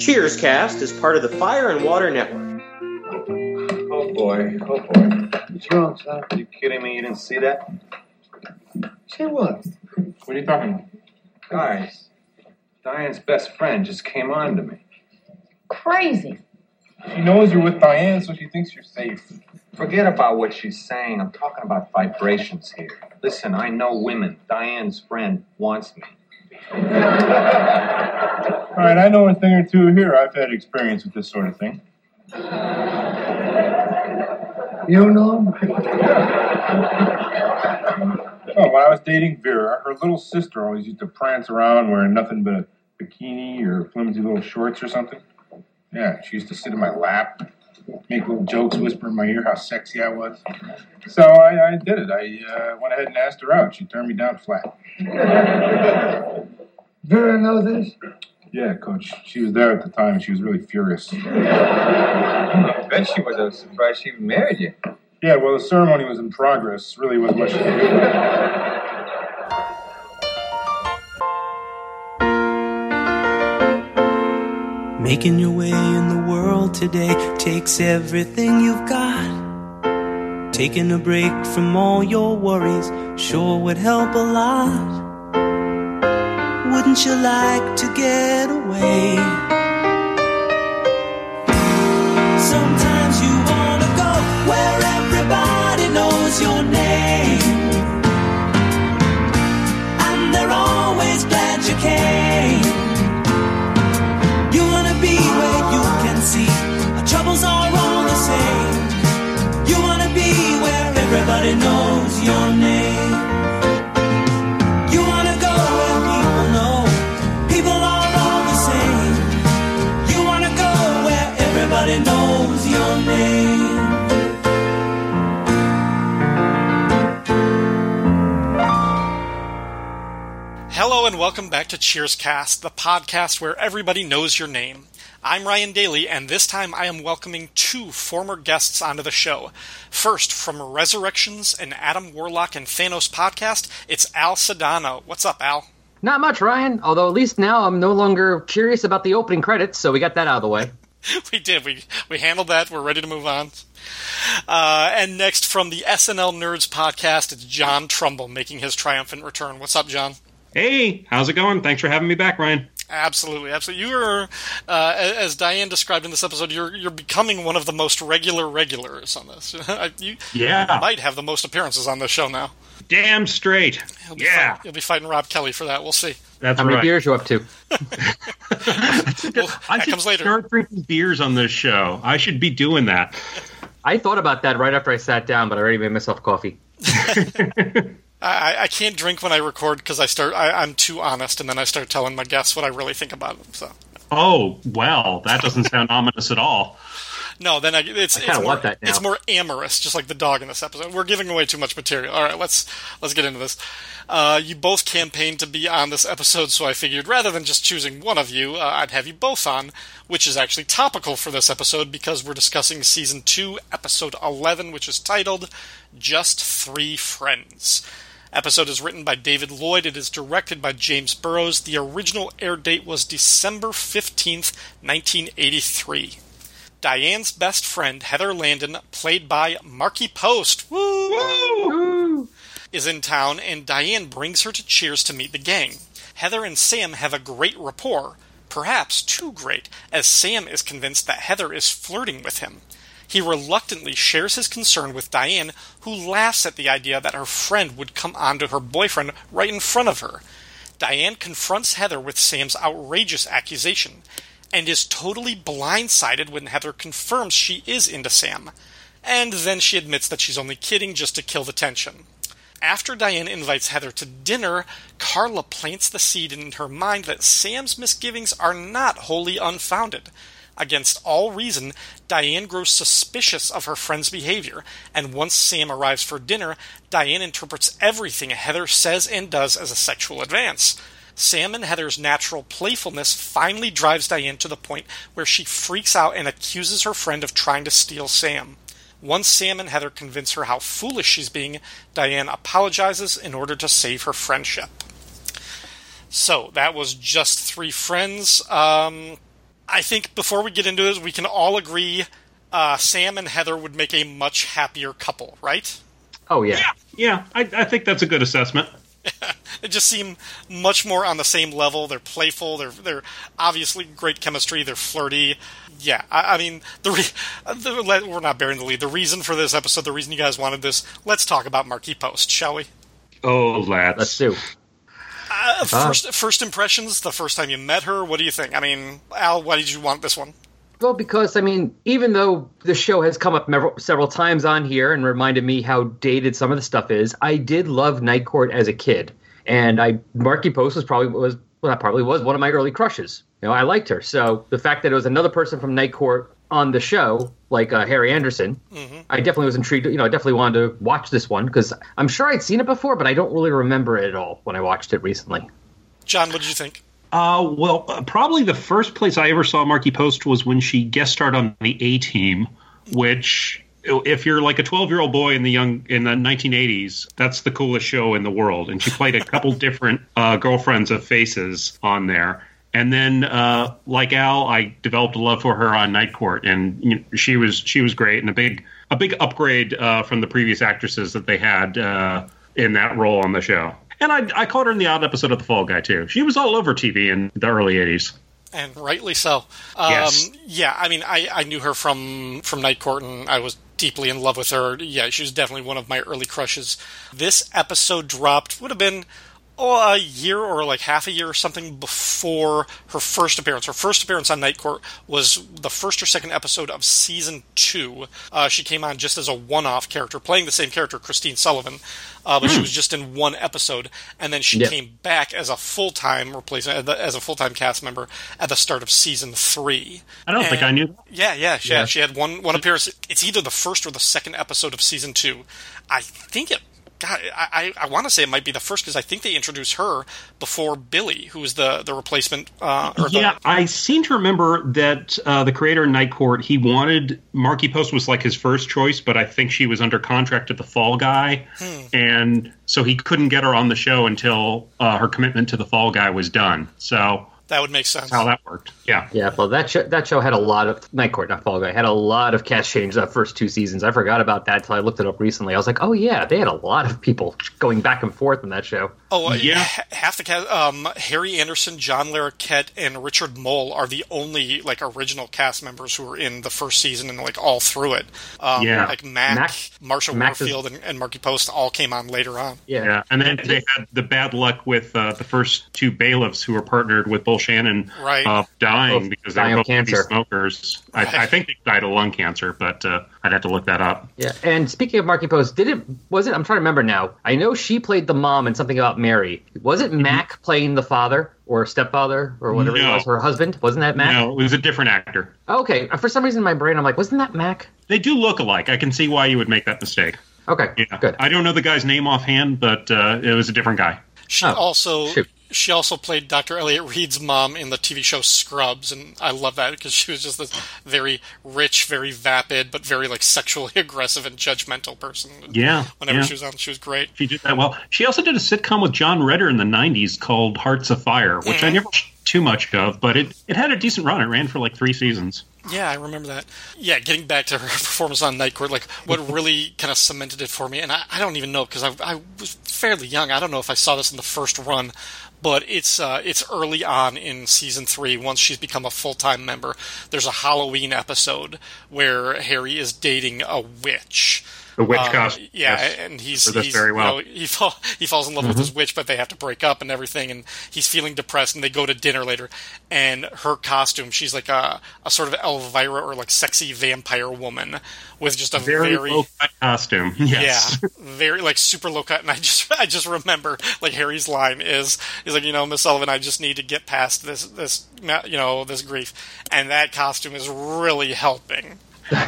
Cheers Cast is part of the Fire and Water Network. Oh boy, oh boy. What's wrong, son? Are you kidding me? You didn't see that? Say what? What are you talking about? Guys, Diane's best friend just came on to me. Crazy. She knows you're with Diane, so she thinks you're safe. Forget about what she's saying. I'm talking about vibrations here. Listen, I know women. Diane's friend wants me. All right, I know a thing or two here. I've had experience with this sort of thing. You know? Oh, when I was dating Vera, her little sister always used to prance around wearing nothing but a bikini or flimsy little shorts or something. Yeah, she used to sit in my lap, make little jokes, whisper in my ear how sexy I was. So I, I did it. I uh, went ahead and asked her out. She turned me down flat. Vera know this? Yeah, coach. She was there at the time and she was really furious. I bet she was uh, surprised she even married you. Yeah, well, the ceremony was in progress. Really wasn't much. Making your way in the world today takes everything you've got. Taking a break from all your worries sure would help a lot. Wouldn't you like to get away? Sometimes you wanna go where everybody knows your name. And they're always welcome back to Cheers Cast, the podcast where everybody knows your name. I'm Ryan Daly, and this time I am welcoming two former guests onto the show. First, from Resurrections and Adam Warlock and Thanos podcast, it's Al Sedano. What's up, Al? Not much, Ryan. Although at least now I'm no longer curious about the opening credits, so we got that out of the way. we did. We we handled that. We're ready to move on. Uh, and next, from the SNL Nerds podcast, it's John Trumbull making his triumphant return. What's up, John? Hey, how's it going? Thanks for having me back, Ryan. Absolutely, absolutely. You are, uh, as Diane described in this episode, you're you're becoming one of the most regular regulars on this. you Yeah. might have the most appearances on this show now. Damn straight. You'll be Yeah. fight- you'll be fighting Rob Kelly for that. We'll see. That's How many right. beers you up to? Well, I that should comes later. start drinking beers on this show. I should be doing that. I thought about that right after I sat down, but I already made myself coffee. I, I can't drink when I record because I start. I, I'm too honest, and then I start telling my guests what I really think about them. So Oh, well, that doesn't sound ominous at all. no, then I, it's I it's more, want that now. it's more amorous, just like the dog in this episode. We're giving away too much material. All right, let's let's get into this. Uh, you both campaigned to be on this episode, so I figured rather than just choosing one of you, uh, I'd have you both on, which is actually topical for this episode because we're discussing season two, episode eleven, which is titled "Just Three Friends." Episode is written by David Lloyd. It is directed by James Burrows. The original air date was December 15th, 1983. Diane's best friend, Heather Landon, played by Markie Post, woo, is in town, and Diane brings her to Cheers to meet the gang. Heather and Sam have a great rapport, perhaps too great, as Sam is convinced that Heather is flirting with him. He reluctantly shares his concern with Diane, who laughs at the idea that her friend would come onto her boyfriend right in front of her. Diane confronts Heather with Sam's outrageous accusation, and is totally blindsided when Heather confirms she is into Sam. And then she admits that she's only kidding just to kill the tension. After Diane invites Heather to dinner, Carla plants the seed in her mind that Sam's misgivings are not wholly unfounded. Against all reason, Diane grows suspicious of her friend's behavior, and once Sam arrives for dinner, Diane interprets everything Heather says and does as a sexual advance. Sam and Heather's natural playfulness finally drives Diane to the point where she freaks out and accuses her friend of trying to steal Sam. Once Sam and Heather convince her how foolish she's being, Diane apologizes in order to save her friendship. So that was just three friends. Um, I think before we get into this, we can all agree uh, Sam and Heather would make a much happier couple, right? Oh yeah. Yeah, I, I think that's a good assessment. They just seem much more on the same level. They're playful. They're they're obviously great chemistry. They're flirty. Yeah, I, I mean, the, re- the le- we're not bearing the lead. The reason for this episode, the reason you guys wanted this, let's talk about Markie Post, shall we? Oh, lads. Let's do. Uh, first first impressions, the first time you met her. What do you think? I mean, Al, why did you want this one? Well, because I mean, even though the show has come up several times on here and reminded me how dated some of the stuff is, I did love Night Court as a kid, and I Markie Post was probably was well, that probably was one of my early crushes. You know, I liked her. So the fact that it was another person from Night Court on the show, like uh, Harry Anderson, I definitely was intrigued. You know, I definitely wanted to watch this one because I'm sure I'd seen it before, but I don't really remember it at all when I watched it recently. John, what did you think? Uh, well, uh, probably the first place I ever saw Markie Post was when she guest starred on the A Team, which, if you're like a 12 year old boy in the young in the 1980s, that's the coolest show in the world. And she played a couple different uh, girlfriends of Face's on there. And then, uh, like Al, I developed a love for her on Night Court, and you know, she was she was great and a big a big upgrade uh, from the previous actresses that they had uh, in that role on the show. And I, I caught her in the odd episode of The Fall Guy too. She was all over TV in the early '80s. and rightly so. Um, Yes. Yeah, I mean, I, I knew her from from Night Court, and I was deeply in love with her. Yeah, she was definitely one of my early crushes. This episode dropped would have been a year or like half a year or something before her first appearance. Her first appearance on Night Court was the first or second episode of season two. Uh, she came on just as a one-off character, playing the same character, Christine Sullivan, uh, but she was just in one episode, and then she Yeah. came back as a full-time replacement, as a full-time cast member at the start of season three. I don't think I knew. Yeah, yeah, she, Yeah. she had one one appearance. It's either the first or the second episode of season two. I think it. God, I, I, I want to say it might be the first because I think they introduced her before Billy, who was the the replacement. Uh, or Yeah, the, I seem to remember that uh, the creator of Night Court, he wanted Markie Post was like his first choice, but I think she was under contract to the Fall Guy, and so he couldn't get her on the show until uh, her commitment to the Fall Guy was done. So that would make sense. how that worked. Yeah. Yeah, well, that show, that show had a lot of Night Court, not Fall Guy, had a lot of cast change that first two seasons. I forgot about that until I looked it up recently. I was like, oh yeah, they had a lot of people going back and forth in that show. Oh, uh, Yeah. half the cast. Um, Harry Anderson, John Larroquette, and Richard Moll are the only like original cast members who were in the first season and like all through it. Um, Yeah. like Mac, Mac- Marsha Mac is- Warfield, and, and Markie Post all came on later on. Yeah, Yeah, and then they had the bad luck with uh, the first two bailiffs who were partnered with Bull Shannon Right. uh, dying Both because they dying were of both heavy cancer. smokers. I, I think they died of lung cancer, but uh, I'd have to look that up. yeah. And speaking of Markie Post, did it was it? I'm trying to remember now. I know she played the mom in something about Mary. Was it Mac playing the father or stepfather or whatever he No. was, her husband? Wasn't that Mac? No, it was a different actor. Okay, for some reason in my brain I'm like, wasn't that Mac? They do look alike. I can see why you would make that mistake. Okay, Yeah, good. I don't know the guy's name offhand, but uh, it was a different guy. She Oh, also shoot. She also played Dr. Elliot Reid's mom in the TV show Scrubs, and I love that because she was just this very rich, very vapid, but very like sexually aggressive and judgmental person. Yeah, Whenever yeah. she was on, she was great. She did that well. She also did a sitcom with John Ritter in the '90s called Hearts Afire, which Mm-hmm. I never watched too much of, but it it had a decent run. It ran for like three seasons. Yeah, I remember that. Yeah, getting back to her performance on Night Court, like what really kind of cemented it for me, and I, I don't even know because I, I was fairly young. I don't know if I saw this in the first run, but it's uh, it's early on in season three. Once she's become a full time member, there's a Halloween episode where Harry is dating a witch. The witch Uh, costume. yeah, yes. and he's, he's very well. you know, he fall, he falls in love with his witch, but they have to break up and everything, and he's feeling depressed, and they go to dinner later, and her costume, she's like a a sort of Elvira or like sexy vampire woman with just a very, very, low cut costume. Yes. yeah, very like super low cut, and I just I just remember like Harry's line is he's like you know Miss Sullivan, I just need to get past this this you know this grief, and that costume is really helping.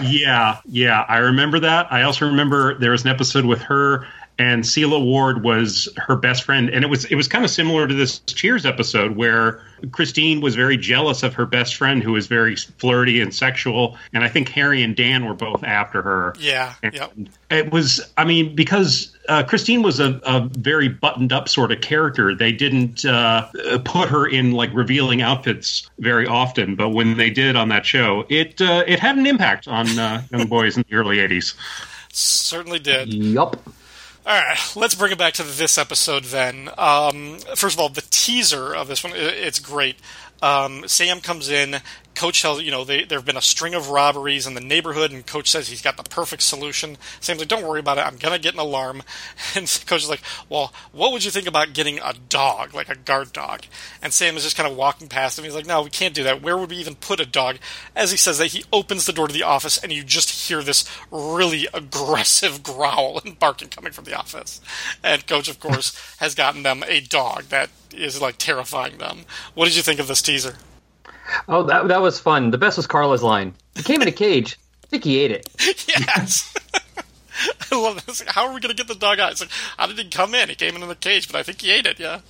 Yeah, yeah. I remember that. I also remember there was an episode with her and Celia Ward was her best friend, and it was it was kind of similar to this Cheers episode where Christine was very jealous of her best friend who was very flirty and sexual, and I think Harry and Dan were both after her. Yeah. And Yep. It was, I mean, because uh, Christine was a, a very buttoned up sort of character. They didn't uh, put her in like revealing outfits very often, but when they did on that show, it uh, it had an impact on uh, young boys in the early '80s. Certainly did. Yup. All right, let's bring it back to this episode then. Um, first of all, the teaser of this one, it's great. Um, Sam comes in. Coach tells you know they, there have been a string of robberies in the neighborhood, and Coach says he's got the perfect solution. Sam's like, "Don't worry about it. I'm gonna get an alarm." And Coach is like, "Well, what would you think about getting a dog, like a guard dog?" And Sam is just kind of walking past him. He's like, "No, we can't do that. Where would we even put a dog?" As he says that, he opens the door to the office, and you just hear this really aggressive growl and barking coming from the office. And Coach, of course, has gotten them a dog that is like terrifying them. What did you think of this teaser? Oh, that that was fun. The best was Carla's line. He came in a cage. I think he ate it. Yes. I love this. How are we going to get the dog out? It's like, how did he come in? He came in in the cage, but I think he ate it, yeah.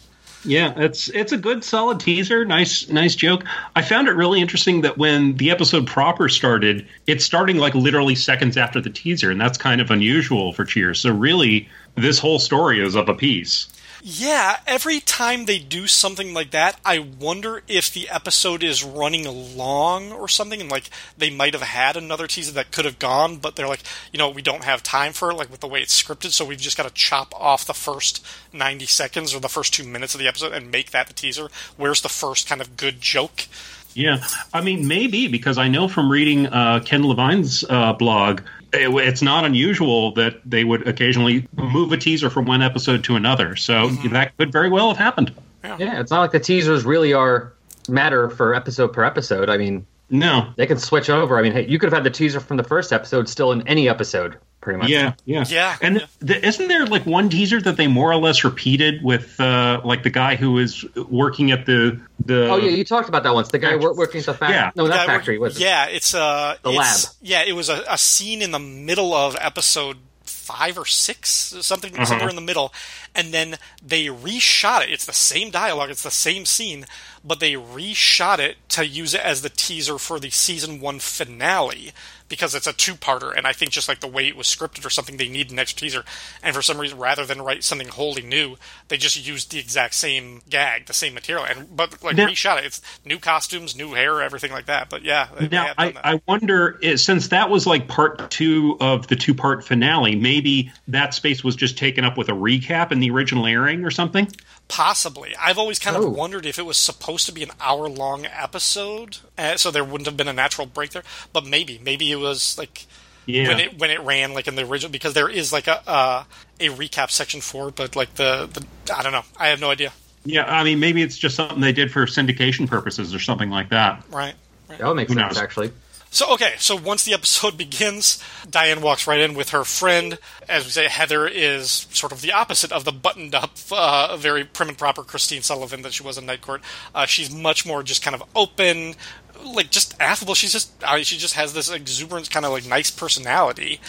Yeah, it's it's a good solid teaser. Nice nice joke. I found it really interesting that when the episode proper started, it's starting like literally seconds after the teaser, and that's kind of unusual for Cheers. So really, this whole story is of a piece. Yeah, every time they do something like that, I wonder if the episode is running long or something, and like they might have had another teaser that could have gone, but they're like, you know, we don't have time for it, like with the way it's scripted, so we've just got to chop off the first 90 seconds or the first two minutes of the episode and make that the teaser. Where's the first kind of good joke? Yeah, I mean maybe because I know from reading uh, Ken Levine's uh, blog, it, it's not unusual that they would occasionally move a teaser from one episode to another. So mm-hmm. that could very well have happened. Yeah, it's not like the teasers really are matter for episode per episode. I mean, No, they can switch over. I mean, hey, you could have had the teaser from the first episode still in any episode, pretty much. Yeah, yeah, Yeah, And yeah. The, isn't there like one teaser that they more or less repeated with uh, like the guy who is working at the the? Oh yeah, you talked about that once. The guy wor- working at the factory. Yeah. No, not factory. Was it? yeah, it's uh, The it's- lab. Yeah, it was a, a scene in the middle of episode five or six, something somewhere in the middle, and then they reshot it. It's the same dialogue, it's the same scene, but they reshot it to use it as the teaser for the season one finale because it's a two-parter, and I think just like the way it was scripted or something, they need an extra teaser. And for some reason, rather than write something wholly new, they just used the exact same gag, the same material, and but like Now- reshot it. It's new costumes, new hair, everything like that. But yeah, Now I. I wonder eh, since that was like part two of the two part finale, maybe that space was just taken up with a recap in the original airing or something. Possibly. I've always kind Oh. of wondered if it was supposed to be an hour long episode, uh, so there wouldn't have been a natural break there. But maybe, maybe it was like Yeah. when it when it ran like in the original because there is like a uh, a recap section for it, but like the, the I don't know. I have no idea. yeah, I mean maybe it's just something they did for syndication purposes or something like that. Right. That would make Who sense knows? actually. So okay, so once the episode begins, Diane walks right in with her friend. As we say, Heather is sort of the opposite of the buttoned-up, uh, very prim and proper Christine Sullivan that she was in Night Court. Uh, she's much more just kind of open, like just affable. She's just I mean, she just has this exuberant kind of like nice personality.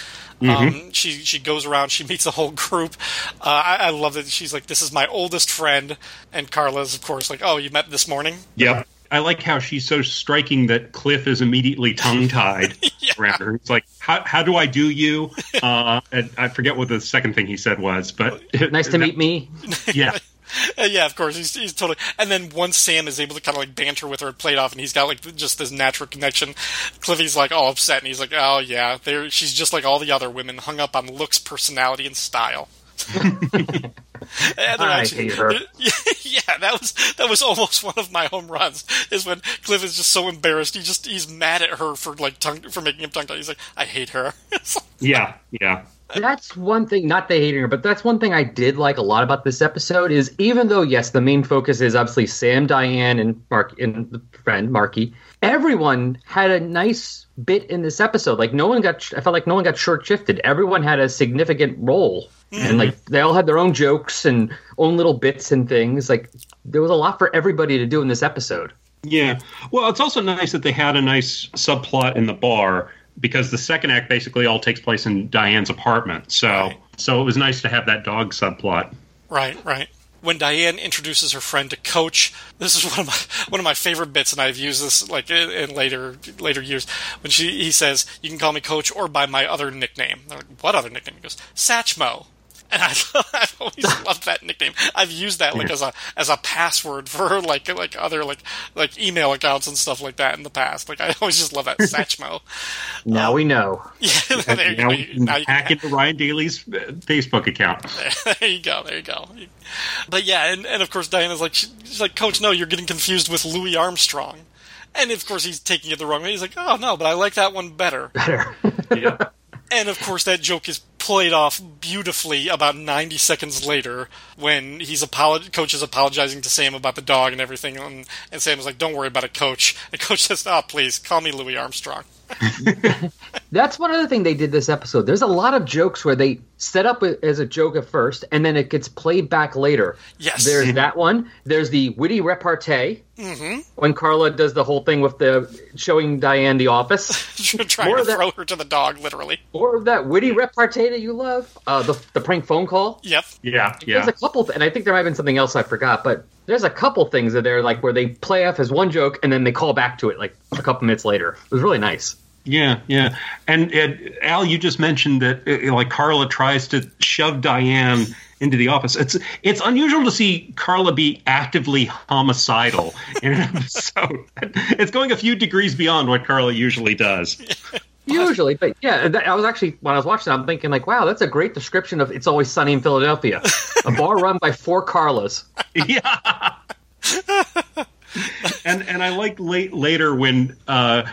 Um, she she goes around, she meets the whole group. Uh, I, I love that she's like, "This is my oldest friend," and Carla's of course like, "Oh, you met this morning." Yep. I like how she's so striking that Cliff is immediately tongue tied around her. It's like, how, how do I do you? Uh, and I forget what the second thing he said was, but Nice to meet me. Yeah. Uh, yeah, of course. He's, he's totally. And then once Sam is able to kind of like banter with her and play it off, and he's got like just this natural connection, Cliffy's like all upset, and he's like, "Oh yeah, there. She's just like all the other women, hung up on looks, personality, and style." and I actually- hate her. Yeah, that was that was almost one of my home runs. Is when Cliff is just so embarrassed, he just he's mad at her for like tongue for making him tongue tied. He's like, "I hate her." Yeah. Yeah. That's one thing, not the hating her, but that's one thing I did like a lot about this episode is even though yes, the main focus is obviously Sam, Diane, and Mark and the friend Markie. Everyone had a nice bit in this episode. Like no one got, I felt like no one got short shifted. Everyone had a significant role, and like they all had their own jokes and own little bits and things. Like there was a lot for everybody to do in this episode. Yeah. Well, it's also nice that they had a nice subplot in the bar because the second act basically all takes place in Diane's apartment. So Right. so it was nice to have that dog subplot. Right, right. When Diane introduces her friend to Coach, this is one of my one of my favorite bits, and I've used this like in, in later later years. When she he says, "You can call me Coach or by my other nickname." They're like, what other nickname? He goes, "Satchmo." And I, I've always loved that nickname. I've used that like as a as a password for like like other like like email accounts and stuff like that in the past. Like I always just love that Satchmo. Now we know. Yeah, there now go. we can Now you can hack into Ryan Daly's uh, Facebook account. there you go. There you go. But yeah, and, and of course Diana's like she's like, Coach, no, you're getting confused with Louis Armstrong. And of course he's taking it the wrong way. He's like, oh no, but I like that one better. Better. yeah. And of course that joke is played off beautifully about 90 seconds later when he's apolog- coach is apologizing to Sam about the dog and everything and, and Sam is like don't worry about it coach. And coach says oh please call me Louis Armstrong That's one other thing they did this episode. There's a lot of jokes where they set up as a joke at first, and then it gets played back later. Yes. There's that one. There's the witty repartee when Carla does the whole thing with the showing Diane the office. trying More to of that- throw her to the dog literally or that witty repartee that you love. Uh, the the prank phone call. yep Yeah. There's Yeah. a couple, and I think there might have been something else I forgot, but there's a couple things that they're like where they play off as one joke and then they call back to it like a couple minutes later. It was really nice. Yeah, yeah. And, and Al, you just mentioned that uh, like Carla tries to shove Diane into the office. It's it's unusual to see Carla be actively homicidal in an episode. it's going a few degrees beyond what Carla usually does. Usually, but yeah, that, I was actually when I was watching, it, I'm thinking like, wow, that's a great description of "It's Always Sunny in Philadelphia," a bar run by four Carlas. yeah. and and I like late later when uh,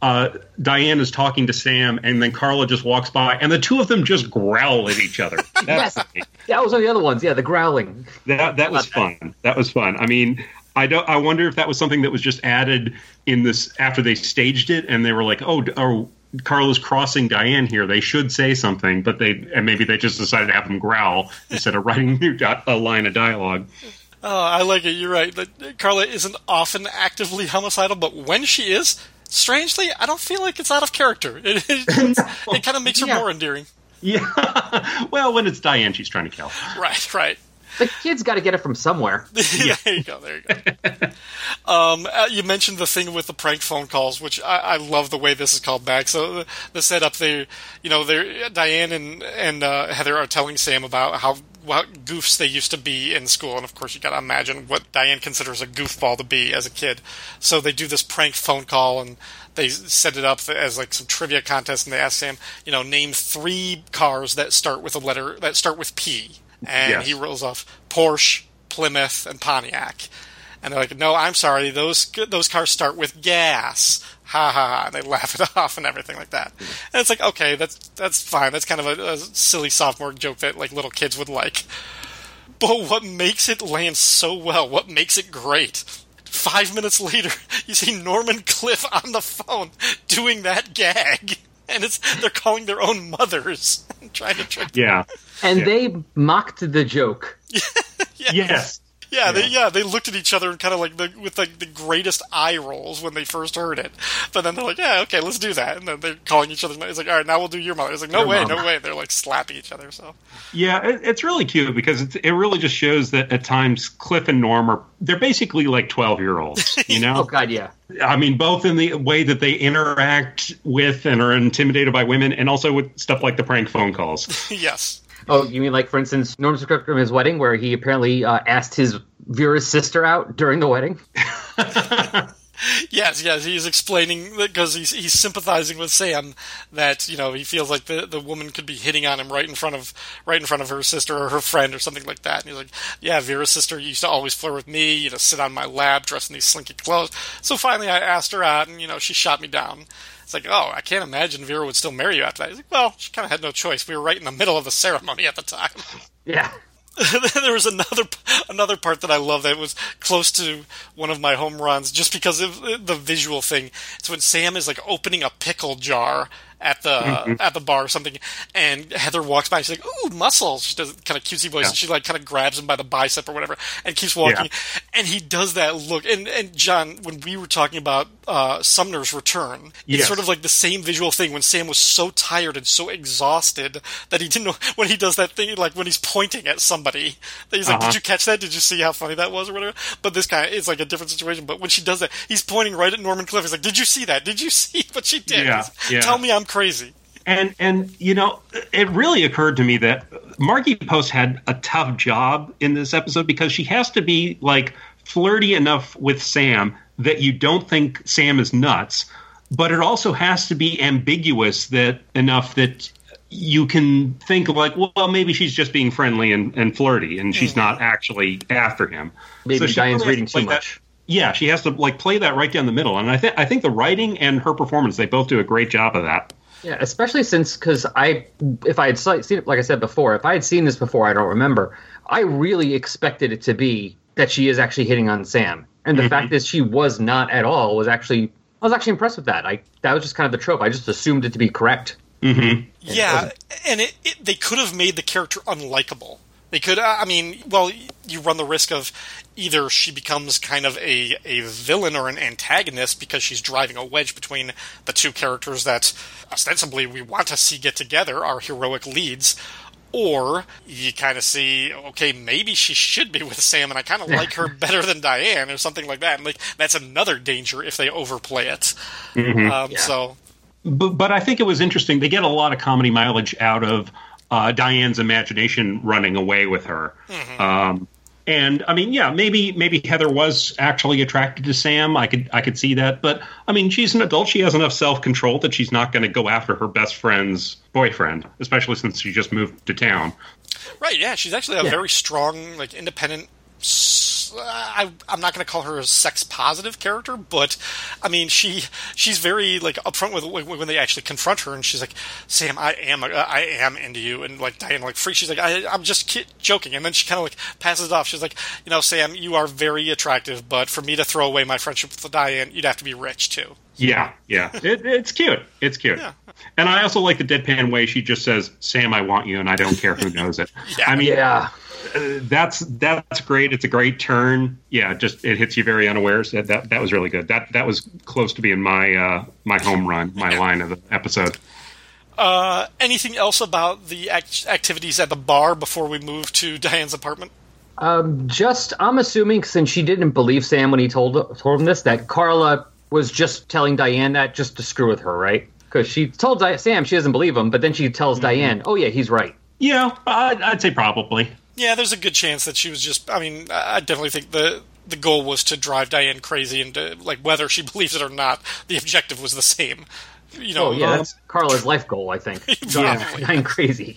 uh, Diane is talking to Sam, and then Carla just walks by, and the two of them just growl at each other. That's Yes. That was one of the other ones. Yeah, the growling. that that was fun. That was fun. I mean, I don't. I wonder if that was something that was just added in this after they staged it, and they were like, "Oh, oh, Carla's crossing Diane here. They should say something," but they and maybe they just decided to have them growl instead of writing a new di- a line of dialogue. Oh, I like it. You're right. Carla isn't often actively homicidal, but when she is, strangely, I don't feel like it's out of character. It, it, it kind of makes her Yeah. more endearing. Yeah. well, when it's Diane, she's trying to kill. Right, right. The kid's got to get it from somewhere. there you go. There you go. um, uh, you mentioned the thing with the prank phone calls, which I, I love the way this is called back. So the, the setup, they, you know, they're Diane and and uh, Heather are telling Sam about how what goofs they used to be in school, and of course you got to imagine what Diane considers a goofball to be as a kid. So they do this prank phone call and. They set it up as like some trivia contest, and they ask Sam, you know, name three cars that start with a letter that start with P, and Yes. he rolls off Porsche, Plymouth, and Pontiac. And they're like, "No, I'm sorry. Those those cars start with gas." Ha ha ha! And they laugh it off and everything like that. Mm-hmm. And it's like, okay, that's that's fine. That's kind of a, a silly sophomore joke that like little kids would like. But what makes it land so well? What makes it great? Five minutes later, you see Norman Cliff on the phone doing that gag, and it's they're calling their own mothers and trying to trick. them. Yeah. And Yeah. they mocked the joke. Yes. Yeah, they yeah they looked at each other and kind of like the with like the greatest eye rolls when they first heard it, but then they're like, yeah, okay, let's do that, and then they're calling each other. mother. It's like, all right, now we'll do your mother. It's like, no Your way, mom. no way. They're like slapping each other. So Yeah, it, it's really cute because it's, it really just shows that at times Cliff and Norm are they're basically like twelve year olds. You know, Oh God, yeah. I mean, both in the way that they interact with and are intimidated by women, and also with stuff like the prank phone calls. yes, Oh, you mean like, for instance, Norm's script from his wedding, where he apparently uh, asked his Vera's sister out during the wedding? yes, yes. He's explaining because he's he's sympathizing with Sam that you know he feels like the the woman could be hitting on him right in front of right in front of her sister or her friend or something like that. And he's like, yeah, Vera's sister used to always flirt with me, you know, sit on my lap, dressed in these slinky clothes. So finally, I asked her out, and you know, she shot me down. It's like, oh, I can't imagine Vera would still marry you after that. He's like, well, she kind of had no choice. We were right in the middle of the ceremony at the time. Yeah. there was another another part that I love that was close to one of my home runs just because of the visual thing. It's when Sam is like opening a pickle jar at the at the bar or something, and Heather walks by. She's like, "Ooh, muscles!" She does kind of cutesy voice, Yeah. and she like kind of grabs him by the bicep or whatever, and keeps walking. And he does that look. And and John, when we were talking about uh, Sumner's return, it's sort of like the same visual thing when Sam was so tired and so exhausted that he didn't know when he does that thing, like when he's pointing at somebody. That he's like, Uh-huh. "Did you catch that? Did you see how funny that was, or whatever?" But this guy, it's like a different situation. But when she does that, he's pointing right at Norman Cliff. He's like, "Did you see that? Did you see?" But she did. Yeah, yeah. Tell me I'm crazy. And and you know, it really occurred to me that Margie Post had a tough job in this episode because she has to be like flirty enough with Sam that you don't think Sam is nuts, but it also has to be ambiguous that enough that you can think like, well, maybe she's just being friendly and, and flirty, and she's mm-hmm. not actually after him. Maybe she Diane's really reading has to play too that- much. Yeah, she has to like play that right down the middle, and I think I think the writing and her performance they both do a great job of that. Yeah, especially since because I, if I had seen it, like I said before, if I had seen this before, I don't remember. I really expected it to be that she is actually hitting on Sam, and the mm-hmm. fact that she was not at all was actually I was actually impressed with that. I that was just kind of the trope. I just assumed it to be correct. Mm-hmm. Yeah, and it, it, they could have made the character unlikable. They could, I mean, well, you run the risk of either she becomes kind of a, a villain or an antagonist because she's driving a wedge between the two characters that ostensibly we want to see get together, our heroic leads. Or you kind of see, okay, maybe she should be with Sam, and I kind of like her better than Diane, or something like that. And like that's another danger if they overplay it. Um, So but, but I think it was interesting. They get a lot of comedy mileage out of uh, Diane's imagination running away with her. Um, and I mean, yeah, maybe maybe Heather was actually attracted to Sam. I could I could see that, but I mean, she's an adult. She has enough self control that she's not going to go after her best friend's boyfriend, especially since she just moved to town. Right, yeah, she's actually a Yeah. very strong, like independent. I, I'm not going to call her a sex positive character, but I mean she she's very like upfront with when when they actually confront her, and she's like, "Sam, I am uh, I am into you," and like Diane like freak. She's like, I, "I'm just ki- joking," and then she kind of like passes it off. She's like, "You know, Sam, you are very attractive, but for me to throw away my friendship with Diane, you'd have to be rich too." Yeah, yeah, it, it's cute. It's cute. Yeah. And I also like the deadpan way she just says, "Sam, I want you," and I don't care who knows it. Yeah. I mean, Yeah, uh, that's that's great. It's a great turn. Yeah, just it hits you very unawares. That that, that was really good. That that was close to being my uh, my home run, my line of the episode. Uh, anything else about the act- activities at the bar before we move to Diane's apartment? um, just I'm assuming since she didn't believe Sam when he told told him this, that Carla was just telling Diane that just to screw with her, right? Because she told Di- Sam she doesn't believe him, but then she tells Diane, "Oh yeah, he's right." Yeah, I'd, I'd say probably. Yeah, there's a good chance that she was just. I mean, I I definitely think the the goal was to drive Diane crazy, and to, like whether she believes it or not, the objective was the same. You know, Oh yeah, um, that's Carla's life goal, I think. Yeah. Diane crazy.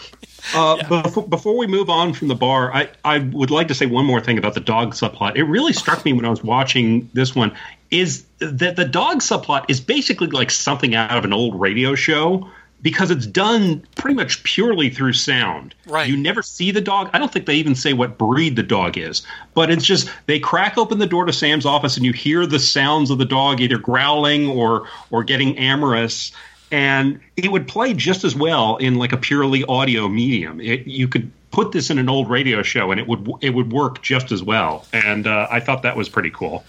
Uh, before, before we move on from the bar, I, I would like to say one more thing about the dog subplot. It really struck me when I was watching this one is that the dog subplot is basically like something out of an old radio show because it's done pretty much purely through sound. Right. You never see the dog. I don't think they even say what breed the dog is, but it's just they crack open the door to Sam's office and you hear the sounds of the dog either growling or or getting amorous and it would play just as well in like a purely audio medium. It, you could put this in an old radio show, and it would it would work just as well. And uh, I thought that was pretty cool.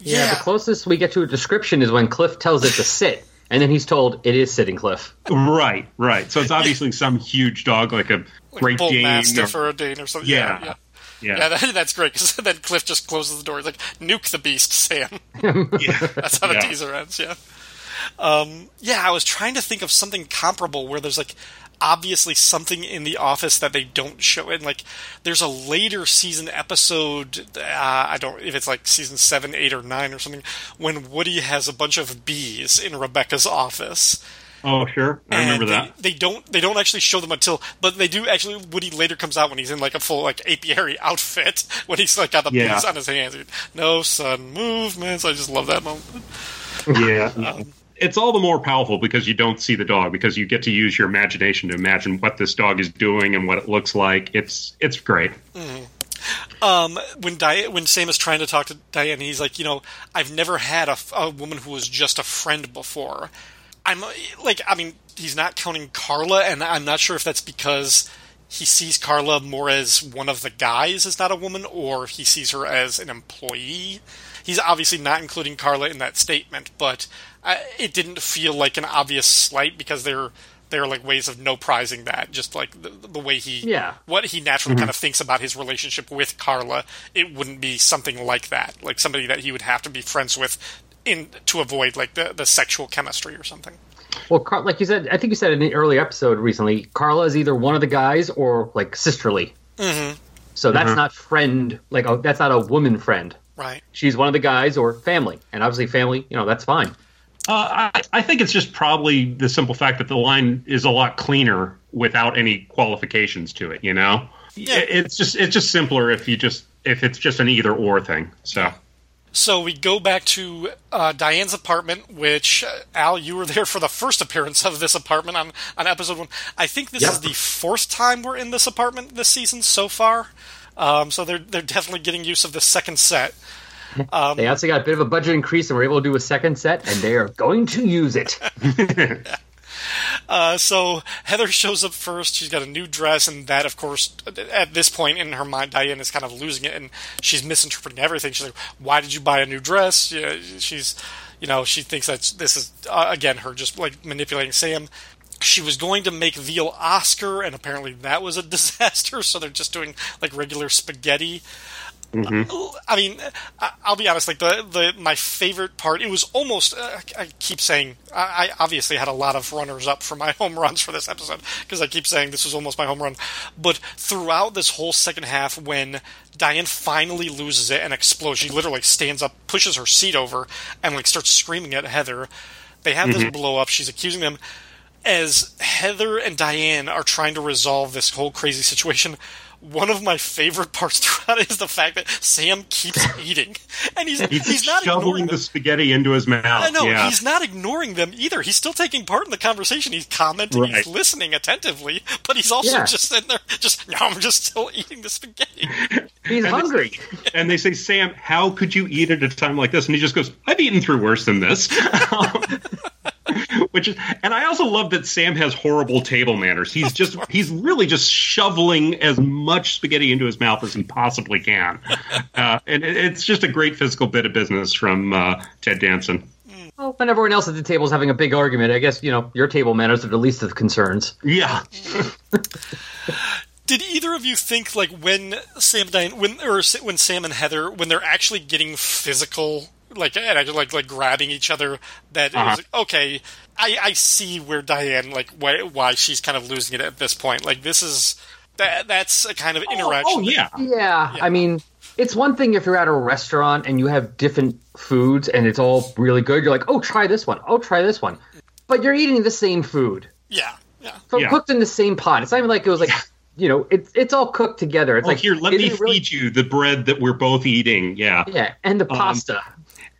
Yeah, Yeah. the closest we get to a description is when Cliff tells it to sit, and then he's told it is sitting Cliff. Right, right. So it's obviously some huge dog, like a like Great bull Dane. mastiff or- or a Dane or something. Yeah. Yeah, yeah. yeah, Yeah, that, that's great because then Cliff just closes the door. He's like, "Nuke the beast, Sam." yeah. That's how the Yeah. teaser ends. Yeah. Um, yeah, I was trying to think of something comparable where there's like obviously something in the office that they don't show. And like, there's a later season episode. Uh, I don't if it's like season seven, eight, or nine or something when Woody has a bunch of bees in Rebecca's office. Oh, sure. I remember and that. They, they don't they don't actually show them until, but they do actually. Woody later comes out when he's in like a full like apiary outfit when he's like got the Yeah. bees on his hands. No sun movements. I just love that moment. Yeah. Um, it's all the more powerful because you don't see the dog because you get to use your imagination to imagine what this dog is doing and what it looks like. It's it's great. Um, when Diane, when Sam is trying to talk to Diane, he's like, you know, I've never had a, a woman who was just a friend before. I'm like, I mean, he's not counting Carla, and I'm not sure if that's because he sees Carla more as one of the guys, as not a woman, or he sees her as an employee. He's obviously not including Carla in that statement, but uh, it didn't feel like an obvious slight because they're they're like ways of no prizing that. Just like the, the way he, Yeah. what he naturally kind of thinks about his relationship with Carla, it wouldn't be something like that, like somebody that he would have to be friends with in to avoid like the the sexual chemistry or something. Well, Car- like you said, I think you said in the early episode recently, Carla is either one of the guys or like sisterly. Mm-hmm. So that's not friend. Like oh, that's not a woman friend. Right. She's one of the guys or family, and obviously family. You know that's fine. Uh, I, I think it's just probably the simple fact that the line is a lot cleaner without any qualifications to it. You know, Yeah. It- it's just it's just simpler if you just if it's just an either or thing. So So we go back to uh, Diane's apartment, which uh, Al, you were there for the first appearance of this apartment on on episode one. I think this Yep. is the fourth time we're in this apartment this season so far. Um, so they're they're definitely getting use of the second set. They also got a bit of a budget increase and were able to do a second set, and they are going to use it. Uh, so Heather shows up first. She's got a new dress, and that, of course, at this point in her mind, Diane is kind of losing it, and she's misinterpreting everything. She's like, "Why did you buy a new dress?" Yeah, she's, you know, she thinks that this is uh, again her just like manipulating Sam. She was going to make veal Oscar, and apparently that was a disaster. So they're just doing like regular spaghetti. I mean, I'll be honest. Like the, the my favorite part, it was almost. Uh, I keep saying I, I obviously had a lot of runners up for my home runs for this episode because I keep saying this was almost my home run. But throughout this whole second half, when Diane finally loses it and explodes, she literally stands up, pushes her seat over, and like starts screaming at Heather. They have this blow up. She's accusing them as Heather and Diane are trying to resolve this whole crazy situation, one of my favorite parts throughout is the fact that Sam keeps eating, and he's he's, he's, not ignoring shoveling the spaghetti into his mouth. I know yeah. he's not ignoring them either. He's still taking part in the conversation. He's commenting. He's listening attentively, but he's also Yeah. just sitting there. Just no, I'm just still eating the spaghetti. He's hungry. and they say, Sam, how could you eat at a time like this? And he just goes, I've eaten through worse than this. Which is, and I also love that Sam has horrible table manners. He's just, he's really just shoveling as much spaghetti into his mouth as he possibly can. Uh, and it's just a great physical bit of business from uh, Ted Danson. Well, when everyone else at the table is having a big argument, I guess you know your table manners are the least of concerns. Yeah. Did either of you think like when Sam and Diane, when or when Sam and Heather, when they're actually getting physical, like and actually, like like grabbing each other, that Uh-huh. was like, okay, I I see where Diane like why why she's kind of losing it at this point. Like this is that that's a kind of interaction. Oh, yeah. Yeah, I mean, it's one thing if you're at a restaurant and you have different foods and it's all really good. You're like, oh, try this one. Oh, try this one. But you're eating the same food, yeah, yeah. from Yeah. cooked in the same pot. It's not even like it was like, you know, it's it's all cooked together. It's Oh, like here, let me it really- feed you the bread that we're both eating. Yeah. Yeah, and the pasta.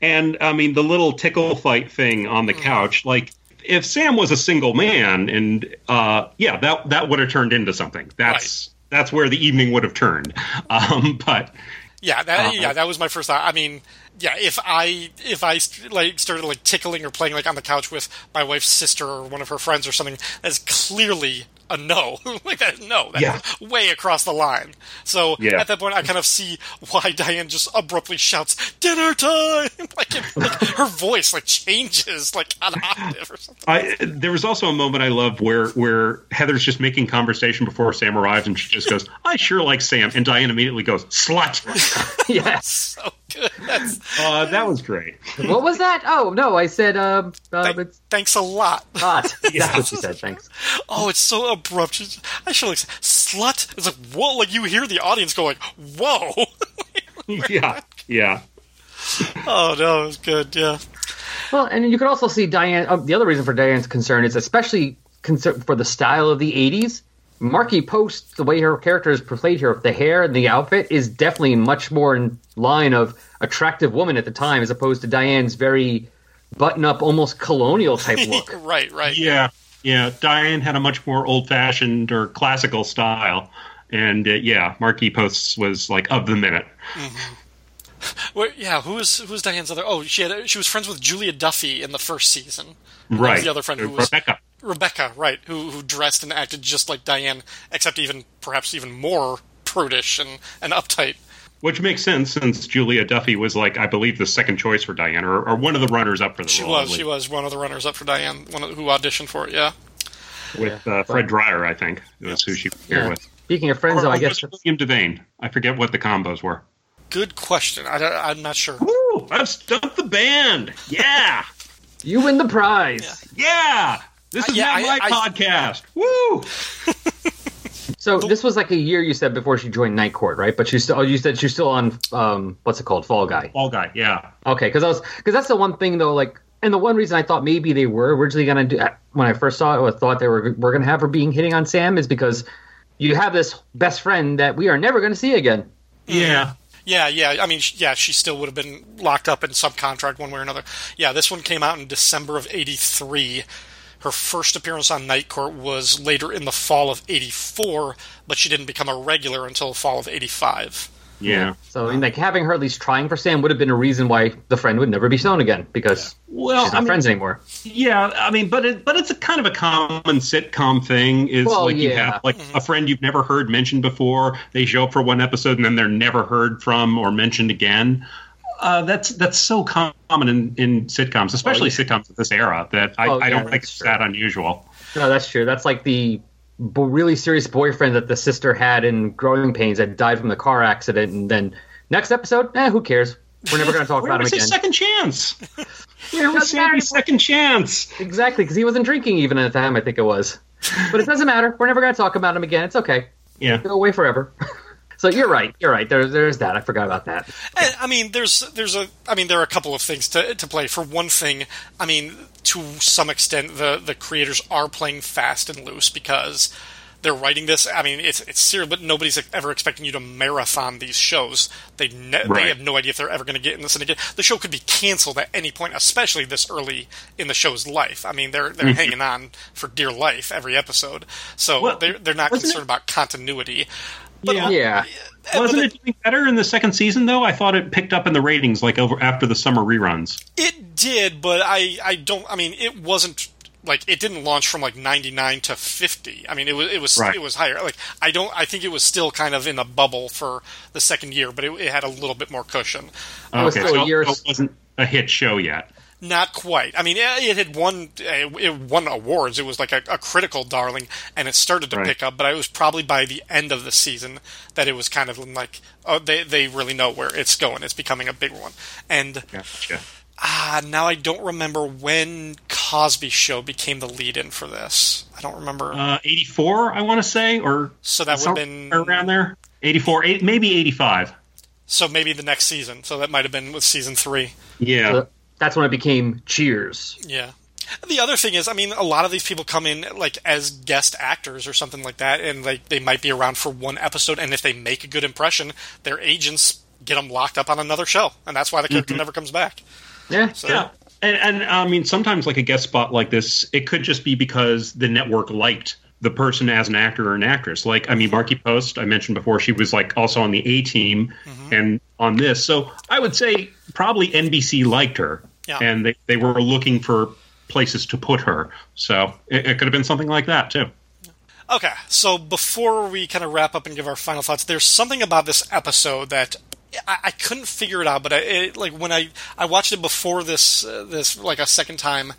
And I mean, the little tickle fight thing on the couch, like if Sam was a single man, and uh, yeah, that that would have turned into something. That's that's where the evening would have turned. Um, but Yeah, that Uh-huh. yeah, that was my first thought. I mean, yeah, if I if I like started like tickling or playing like on the couch with my wife's sister or one of her friends or something, that's clearly a no. like that, no, that's Yeah. way across the line. So Yeah. at that point, I kind of see why Diane just abruptly shouts "dinner time!" like, it, like her voice like changes like an octave or something. I, there was also a moment I love where where Heather's just making conversation before Sam arrives, and she just goes, "I sure like Sam," and Diane immediately goes, "Slut." yes. So Uh, that was great. what was that? Oh no, I said um, uh, thank- it's thanks a lot. hot. That's what she said. Thanks. Oh, it's so abrupt. I should like slut. It's like whoa, like you hear the audience going whoa. yeah, yeah. oh no, it was good. Yeah, Well, and you can also see Diane. Uh, the other reason for Diane's concern is especially concern for the style of the '80s. Markie Post, the way her character is portrayed here, the hair and the outfit is definitely much more in line of attractive woman at the time, as opposed to Diane's very button-up, almost colonial type look. right, right. Yeah, yeah. Diane had a much more old-fashioned or classical style, and uh, yeah, Markie Posts was like of the minute. Wait, yeah, who was who was Diane's other? Oh, she had she was friends with Julia Duffy in the first season. And was right. the other friend who was Rebecca. Rebecca, right? Who who dressed and acted just like Diane, except even perhaps even more prudish and, and uptight. Which makes sense since Julia Duffy was like, I believe, the second choice for Diane, or, or one of the runners up for the She role. I was she was one of the runners up for Diane, one of, who auditioned for it. Yeah. with uh, Fred Dryer, I think. That's who she was here Yeah. with. Speaking of friends, Or, though, I guess was it William Devane. I forget what the combos were. Good question. I, I'm not sure. Woo! I've stumped the band. Yeah, you win the prize. yeah. This Uh, is yeah, not I- my I- podcast. Woo! So this was like a year you said before she joined Night Court, right? But she still, oh, you said she's still on, um, what's it called, Fall Guy. Fall guy. Yeah. Okay, because I was because that's the one thing though, like, and the one reason I thought maybe they were originally gonna do when I first saw it, I thought they were were gonna have her being hitting on Sam is because you have this best friend that we are never gonna see again. Yeah. Yeah, yeah. I mean, yeah, she still would have been locked up in some contract one way or another. Yeah, this one came out in December of '83. Her first appearance on Night Court was later in the fall of '84, but she didn't become a regular until the fall of '85. Yeah. So I mean, like having her at least trying for Sam would have been a reason why the friend would never be shown again because Well, she's not I mean, friends anymore. Yeah, I mean, but it, but it's a kind of a common sitcom thing. Is Well, like you have like mm-hmm. a friend you've never heard mentioned before. They show up for one episode and then they're never heard from or mentioned again. Uh, that's that's so common in, in sitcoms, especially sitcoms of this era. That I, Oh, I don't think it's true. that unusual. No, that's true. That's like the really serious boyfriend that the sister had in Growing Pains that died from the car accident, and then next episode, eh, who cares? We're never going to talk about him again. second chance? Where was. Sandy's second chance? Exactly, because he wasn't drinking even at the time. I think it was, but it doesn't matter. We're never going to talk about him again. It's okay. Yeah. Go away forever. so you're right. You're right. There's there's that. I forgot about that. And, I mean, there's there's a I mean, there are a couple of things to to play. For one thing, I mean, to some extent, the the creators are playing fast and loose because they're writing this. I mean, it's it's serious, but nobody's ever expecting you to marathon these shows. They ne- Right. they have no idea if they're ever going to get in the syndicate. The show could be canceled at any point, especially this early in the show's life. I mean, they're they're mm-hmm. hanging on for dear life every episode, so Well, they're they're not concerned about continuity. But Yeah. Yeah. Wasn't the- it doing better in the second season though? I thought it picked up in the ratings like over after the summer reruns. It did, but I, I don't. I mean, it wasn't like it didn't launch from like ninety nine to fifty. I mean, it was it was Right. it was higher. Like I don't. I think it was still kind of in a bubble for the second year, but it, it had a little bit more cushion. Okay, still so years- it wasn't a hit show yet. Not quite. I mean, it, it had won uh, it won awards. It was like a, a critical darling, and it started to Right. pick up. But it was probably by the end of the season that it was kind of like, oh, they they really know where it's going. It's becoming a big one, and. Gotcha. Ah, now I don't remember when Cosby Show became the lead-in for this. I don't remember. Uh, 84, I want to say, or so that would have been around there. 84, eight, maybe 85. so maybe the next season. So that might have been with season three. Yeah. So that's when it became Cheers. Yeah. The other thing is, I mean, a lot of these people come in like as guest actors or something like that, and like they might be around for one episode, and if they make a good impression, their agents get them locked up on another show, and that's why the character mm-hmm. never comes back. Yeah. So, yeah. And, and I mean, sometimes like a guest spot like this, it could just be because the network liked the person as an actor or an actress. Like, I mean, mm-hmm. Markie Post, I mentioned before, she was like also on the A team mm-hmm. and on this. So I would say probably NBC liked her Yeah. and they, they were looking for places to put her. So it, it could have been something like that too. Okay, so before we kind of wrap up and give our final thoughts, there's something about this episode that I, I couldn't figure it out. But I, it, like when I I watched it before this uh, this like a second time,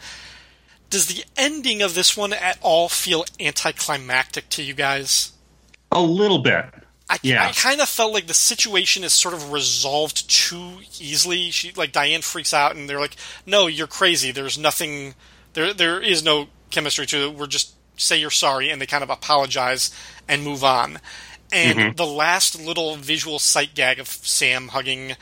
does the ending of this one at all feel anticlimactic to you guys? A little bit. I, Yeah. I kind of felt like the situation is sort of resolved too easily. She like Diane freaks out, and they're like, "No, you're crazy. There's nothing. There there is no chemistry to it. We're just say you're sorry," and they kind of apologize and move on. And the last little visual sight gag of Sam hugging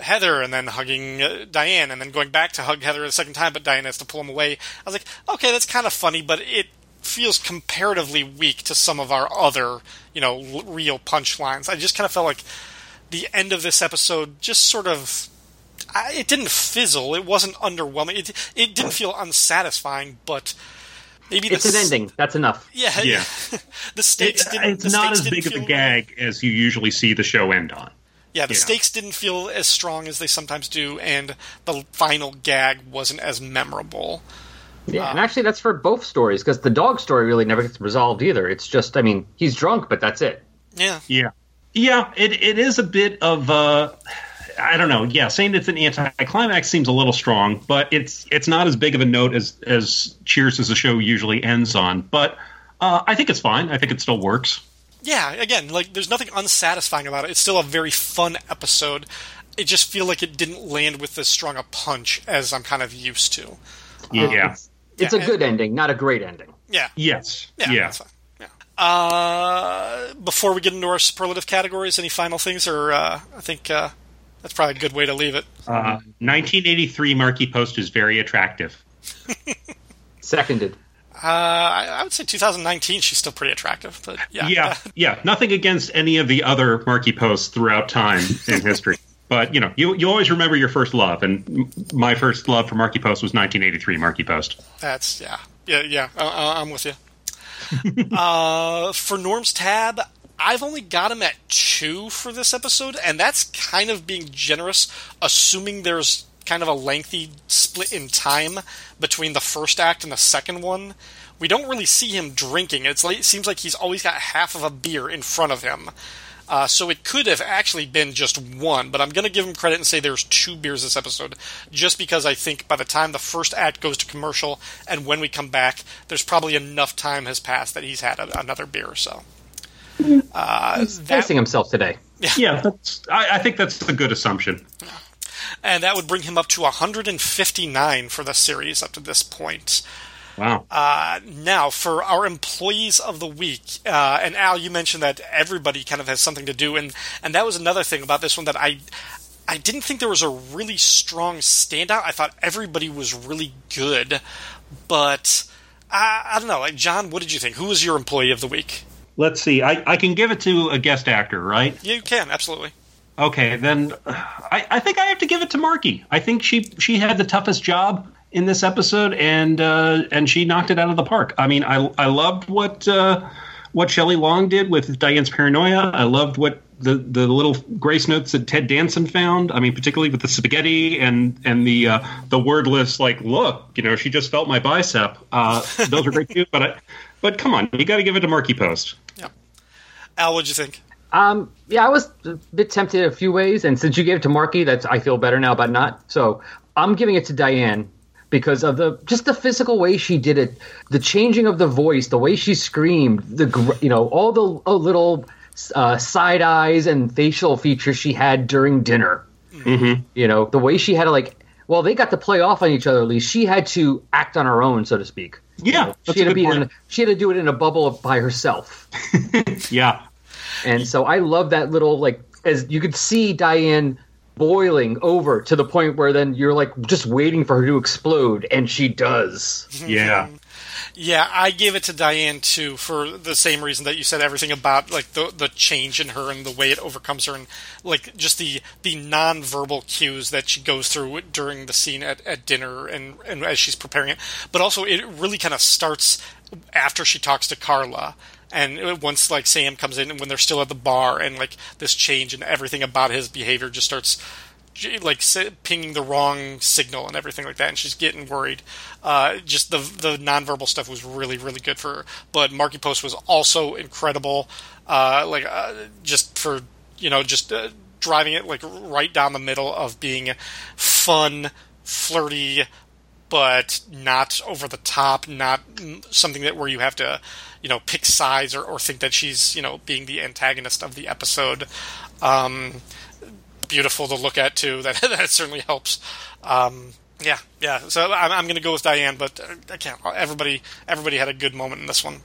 Heather and then hugging uh, Diane and then going back to hug Heather a second time, but Diane has to pull him away. I was like, okay, that's kind of funny, but it feels comparatively weak to some of our other, you know, l- real punchlines. I just kind of felt like the end of this episode just sort of. I, it didn't fizzle. It wasn't underwhelming. It it didn't feel unsatisfying, but maybe the It's an s- ending. That's enough. Yeah, Yeah. the stakes It- uh, didn't. it's the not stakes as didn't big of a feel- gag as you usually see the show end on. Yeah, the Yeah. stakes didn't feel as strong as they sometimes do, and the final gag wasn't as memorable. Yeah, and actually, that's for both stories because the dog story really never gets resolved either. It's just, I mean, he's drunk, but that's it. Yeah, Yeah, yeah. It it is a bit of uh, I don't know. Yeah, saying it's an anticlimax seems a little strong, but it's it's not as big of a note as as Cheers as the show usually ends on. But uh, I think it's fine. I think it still works. yeah. Again, like there's nothing unsatisfying about it. It's still a very fun episode. It just feel like it didn't land with as strong a punch as I'm kind of used to. Yeah. It's Yeah, a good ending, not a great ending. Yeah, yes. yeah, Yeah. that's fine. Yeah. Uh, before we get into our superlative categories, any final things, or uh, I think uh, that's probably a good way to leave it. Uh, 1983 Markie Post is very attractive. Seconded. Uh, I, I would say 2019, she's still pretty attractive, but yeah, Yeah, yeah. Nothing against any of the other Markie Posts throughout time in history. But you know, you you always remember your first love, and my first love for Markie Post was 1983 Markie Post. That's yeah, yeah, yeah. Uh, I'm with you. uh, for Norm's tab, I've only got him at two for this episode, and that's kind of being generous, assuming there's kind of a lengthy split in time between the first act and the second one. We don't really see him drinking. It's like, it seems like he's always got half of a beer in front of him. Uh, so it could have actually been just one, but I'm going to give him credit and say there's two beers this episode, just because I think by the time the first act goes to commercial and when we come back, there's probably enough time has passed that he's had a, another beer. Or so uh, that, Facing himself today. Yeah, that's. I, I think that's a good assumption. and that would bring him up to 159 for the series up to this point. Wow. Uh, now, for our employees of the week, uh, and Al, you mentioned that everybody kind of has something to do, and and that was another thing about this one that I I didn't think there was a really strong standout. I thought everybody was really good, but I, I don't know. Like John, what did you think? Who was your employee of the week? Let's see. I, I can give it to a guest actor, right? You can absolutely. Okay, then uh, I, I think I have to give it to Markie. I think she she had the toughest job in this episode, and uh, and she knocked it out of the park. I mean, I I loved what uh, what Shelley Long did with Diane's paranoia. I loved what the the little grace notes that Ted Danson found. I mean, particularly with the spaghetti and and the uh, the wordless like look. You know, she just felt my bicep. Uh, those are great too. But I, but come on, you got to give it to Markie Post. Yeah, Al, what'd you think? Um, yeah, I was a bit tempted a few ways, and since you gave it to Markie, that's I feel better now about not. So I'm giving it to Diane because of the just the physical way she did it, the changing of the voice, the way she screamed, the you know all the uh, little uh, side eyes and facial features she had during dinner. Mm-hmm. You know the way she had to like. Well, they got to play off on each other. At least she had to act on her own, so to speak. Yeah, that's she had to be point. in. She had to do it in a bubble by herself. Yeah. And so I love that little like as you could see Diane boiling over to the point where then you're like just waiting for her to explode and she does. Yeah. Yeah, I gave it to Diane too for the same reason that you said everything about like the the change in her and the way it overcomes her and like just the the nonverbal cues that she goes through during the scene at, at dinner and, and as she's preparing it. But also it really kind of starts after she talks to Carla and once like Sam comes in and when they're still at the bar and like this change and everything about his behavior just starts like pinging the wrong signal and everything like that, and she's getting worried. Uh, just the the nonverbal stuff was really really good for her. But Markie Post was also incredible. Uh, like uh, just for you know just uh, driving it like right down the middle of being fun, flirty, but not over the top, not something that where you have to, you know, pick sides or, or think that she's, you know, being the antagonist of the episode. Um, beautiful to look at too. That that certainly helps. Um, yeah, yeah. So I'm, I'm going to go with Diane, but uh, I can't. Everybody, everybody had a good moment in this one.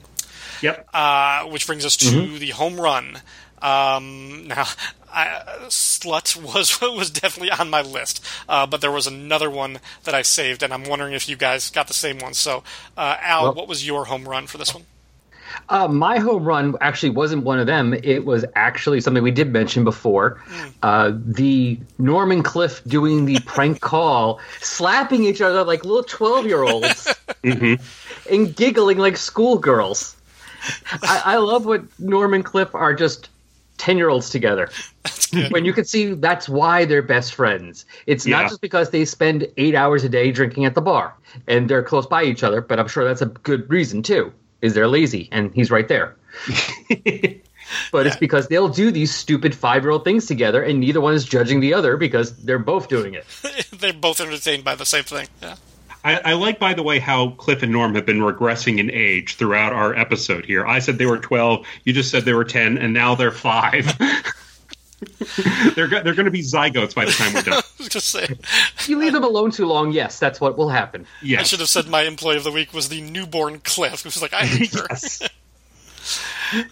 Yep. Uh, which brings us to the home run. Um, now, I, slut was was definitely on my list, uh, but there was another one that I saved, and I'm wondering if you guys got the same one. So, uh, Al, Well- what was your home run for this one? Uh, my home run actually wasn't one of them. It was actually something we did mention before. Uh, the Norman Cliff doing the prank call, slapping each other like little 12 year olds and giggling like schoolgirls. I, I love what Norman Cliff are just ten year olds together. When you can see that's why they're best friends. It's Yeah. not just because they spend eight hours a day drinking at the bar and they're close by each other, but I'm sure that's a good reason too. Is they're lazy and he's right there. but it's because they'll do these stupid five year old things together and neither one is judging the other because they're both doing it. They're both entertained by the same thing. Yeah. I, I like, by the way, how Cliff and Norm have been regressing in age throughout our episode here. I said they were 12, you just said they were 10, and now they're 5. they're go- they're going to be zygotes by the time we're done. I was just saying. If you leave them alone too long, yes, that's what will happen. Yes. I should have said my employee of the week was the newborn Cliff. Who's like, I hate her. yes.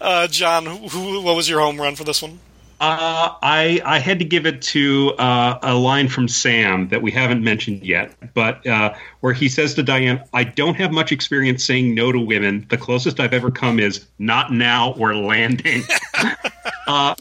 Uh, John, who, who, what was your home run for this one? Uh, I I had to give it to uh, a line from Sam that we haven't mentioned yet, but uh, where he says to Diane, "I don't have much experience saying no to women. The closest I've ever come is not now or landing." uh,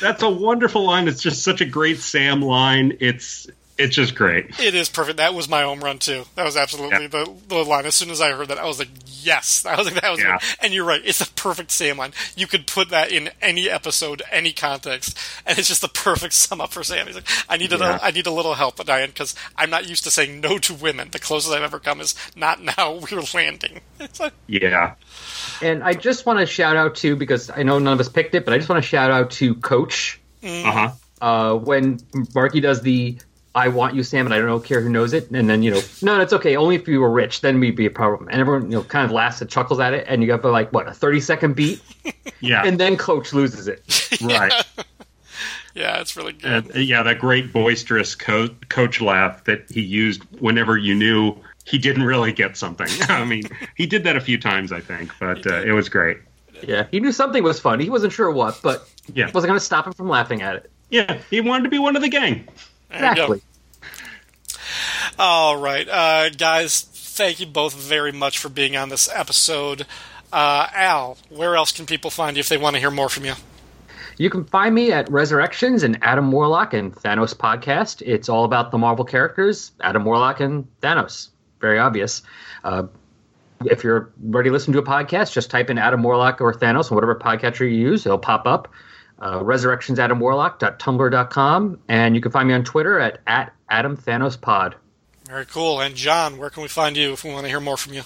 that's a wonderful line. It's just such a great Sam line. It's it's just great. It is perfect. That was my home run too. That was absolutely Yeah. the, the line. As soon as I heard that, I was like, "Yes!" I was like, "That was." Yeah. And you're right. It's a perfect Sam line. You could put that in any episode, any context, and it's just the perfect sum up for Sam. He's like, "I need a, Yeah. I need a little help, Diane, because I'm not used to saying no to women. The closest I've ever come is not now. We're landing." Like, Yeah. And I just want to shout out to because I know none of us picked it, but I just want to shout out to Coach Uh huh. uh, when Markie does the "I want you, Sam," and I don't care who knows it, and then you know, no, it's okay. Only if you were rich, then we'd be a problem. And everyone, you know, kind of laughs and chuckles at it, and you got like what a thirty second beat, Yeah. and then Coach loses it. right. yeah, it's really good. Uh, yeah, that great boisterous co- coach laugh that he used whenever you knew he didn't really get something. I mean, he did that a few times, I think, but uh, it was great. Yeah, he knew something was funny. He wasn't sure what, but Yeah. wasn't going to stop him from laughing at it. Yeah, he wanted to be one of the gang. There you go. Exactly. All right, uh, guys. Thank you both very much for being on this episode. Uh, Al, where else can people find you if they want to hear more from you? You can find me at Resurrections and Adam Warlock and Thanos podcast. It's all about the Marvel characters, Adam Warlock and Thanos. Very obvious. Uh, if you're ready to listen to a podcast, just type in Adam Warlock or Thanos on whatever podcatcher you use. It'll pop up. Uh, resurrectionsadamwarlock.tumblr.com. And you can find me on Twitter at, at Adam Thanos Pod. Very cool. And John, where can we find you if we want to hear more from you?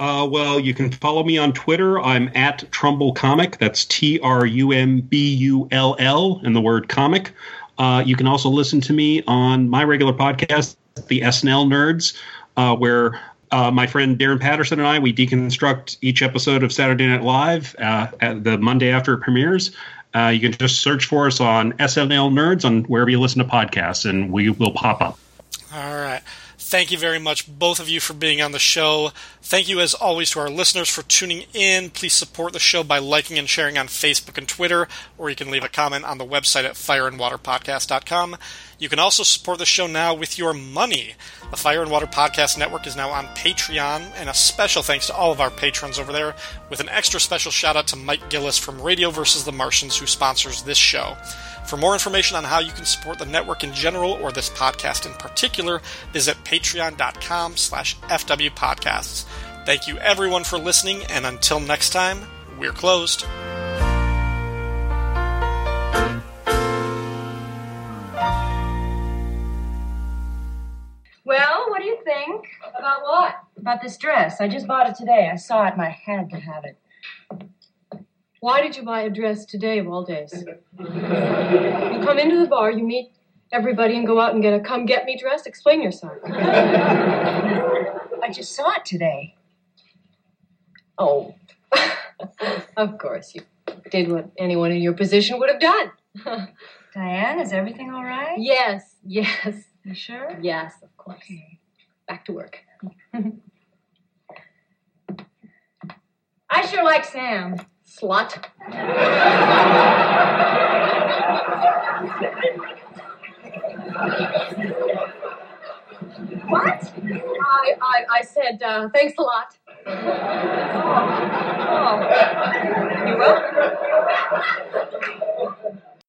Uh, well, you can follow me on Twitter. I'm at Trumbull Comic. That's T R U M B U L L and the word comic. Uh, you can also listen to me on my regular podcast, The SNL Nerds, uh, where uh, my friend Darren Patterson and I we deconstruct each episode of Saturday Night Live uh, at the Monday after it premieres. Uh, you can just search for us on SNL Nerds on wherever you listen to podcasts, and we will pop up. All right. Thank you very much, both of you, for being on the show. Thank you, as always, to our listeners for tuning in. Please support the show by liking and sharing on Facebook and Twitter, or you can leave a comment on the website at fireandwaterpodcast.com. You can also support the show now with your money. The Fire and Water Podcast Network is now on Patreon, and a special thanks to all of our patrons over there, with an extra special shout out to Mike Gillis from Radio versus the Martians, who sponsors this show. For more information on how you can support the network in general or this podcast in particular, visit patreon.com slash fwpodcasts. Thank you everyone for listening, and until next time, we're closed. Well, what do you think? About what? About this dress. I just bought it today. I saw it and I had to have it. Why did you buy a dress today of all days? You come into the bar, you meet everybody, and go out and get a come get me dress? Explain yourself. I just saw it today. Oh, of course, you did what anyone in your position would have done. Diane, is everything all right? yes, yes, You sure? yes, of course. Okay. Back to work. I sure like Sam. Slut. What? I, I, I said, uh, thanks a lot. Oh. You will?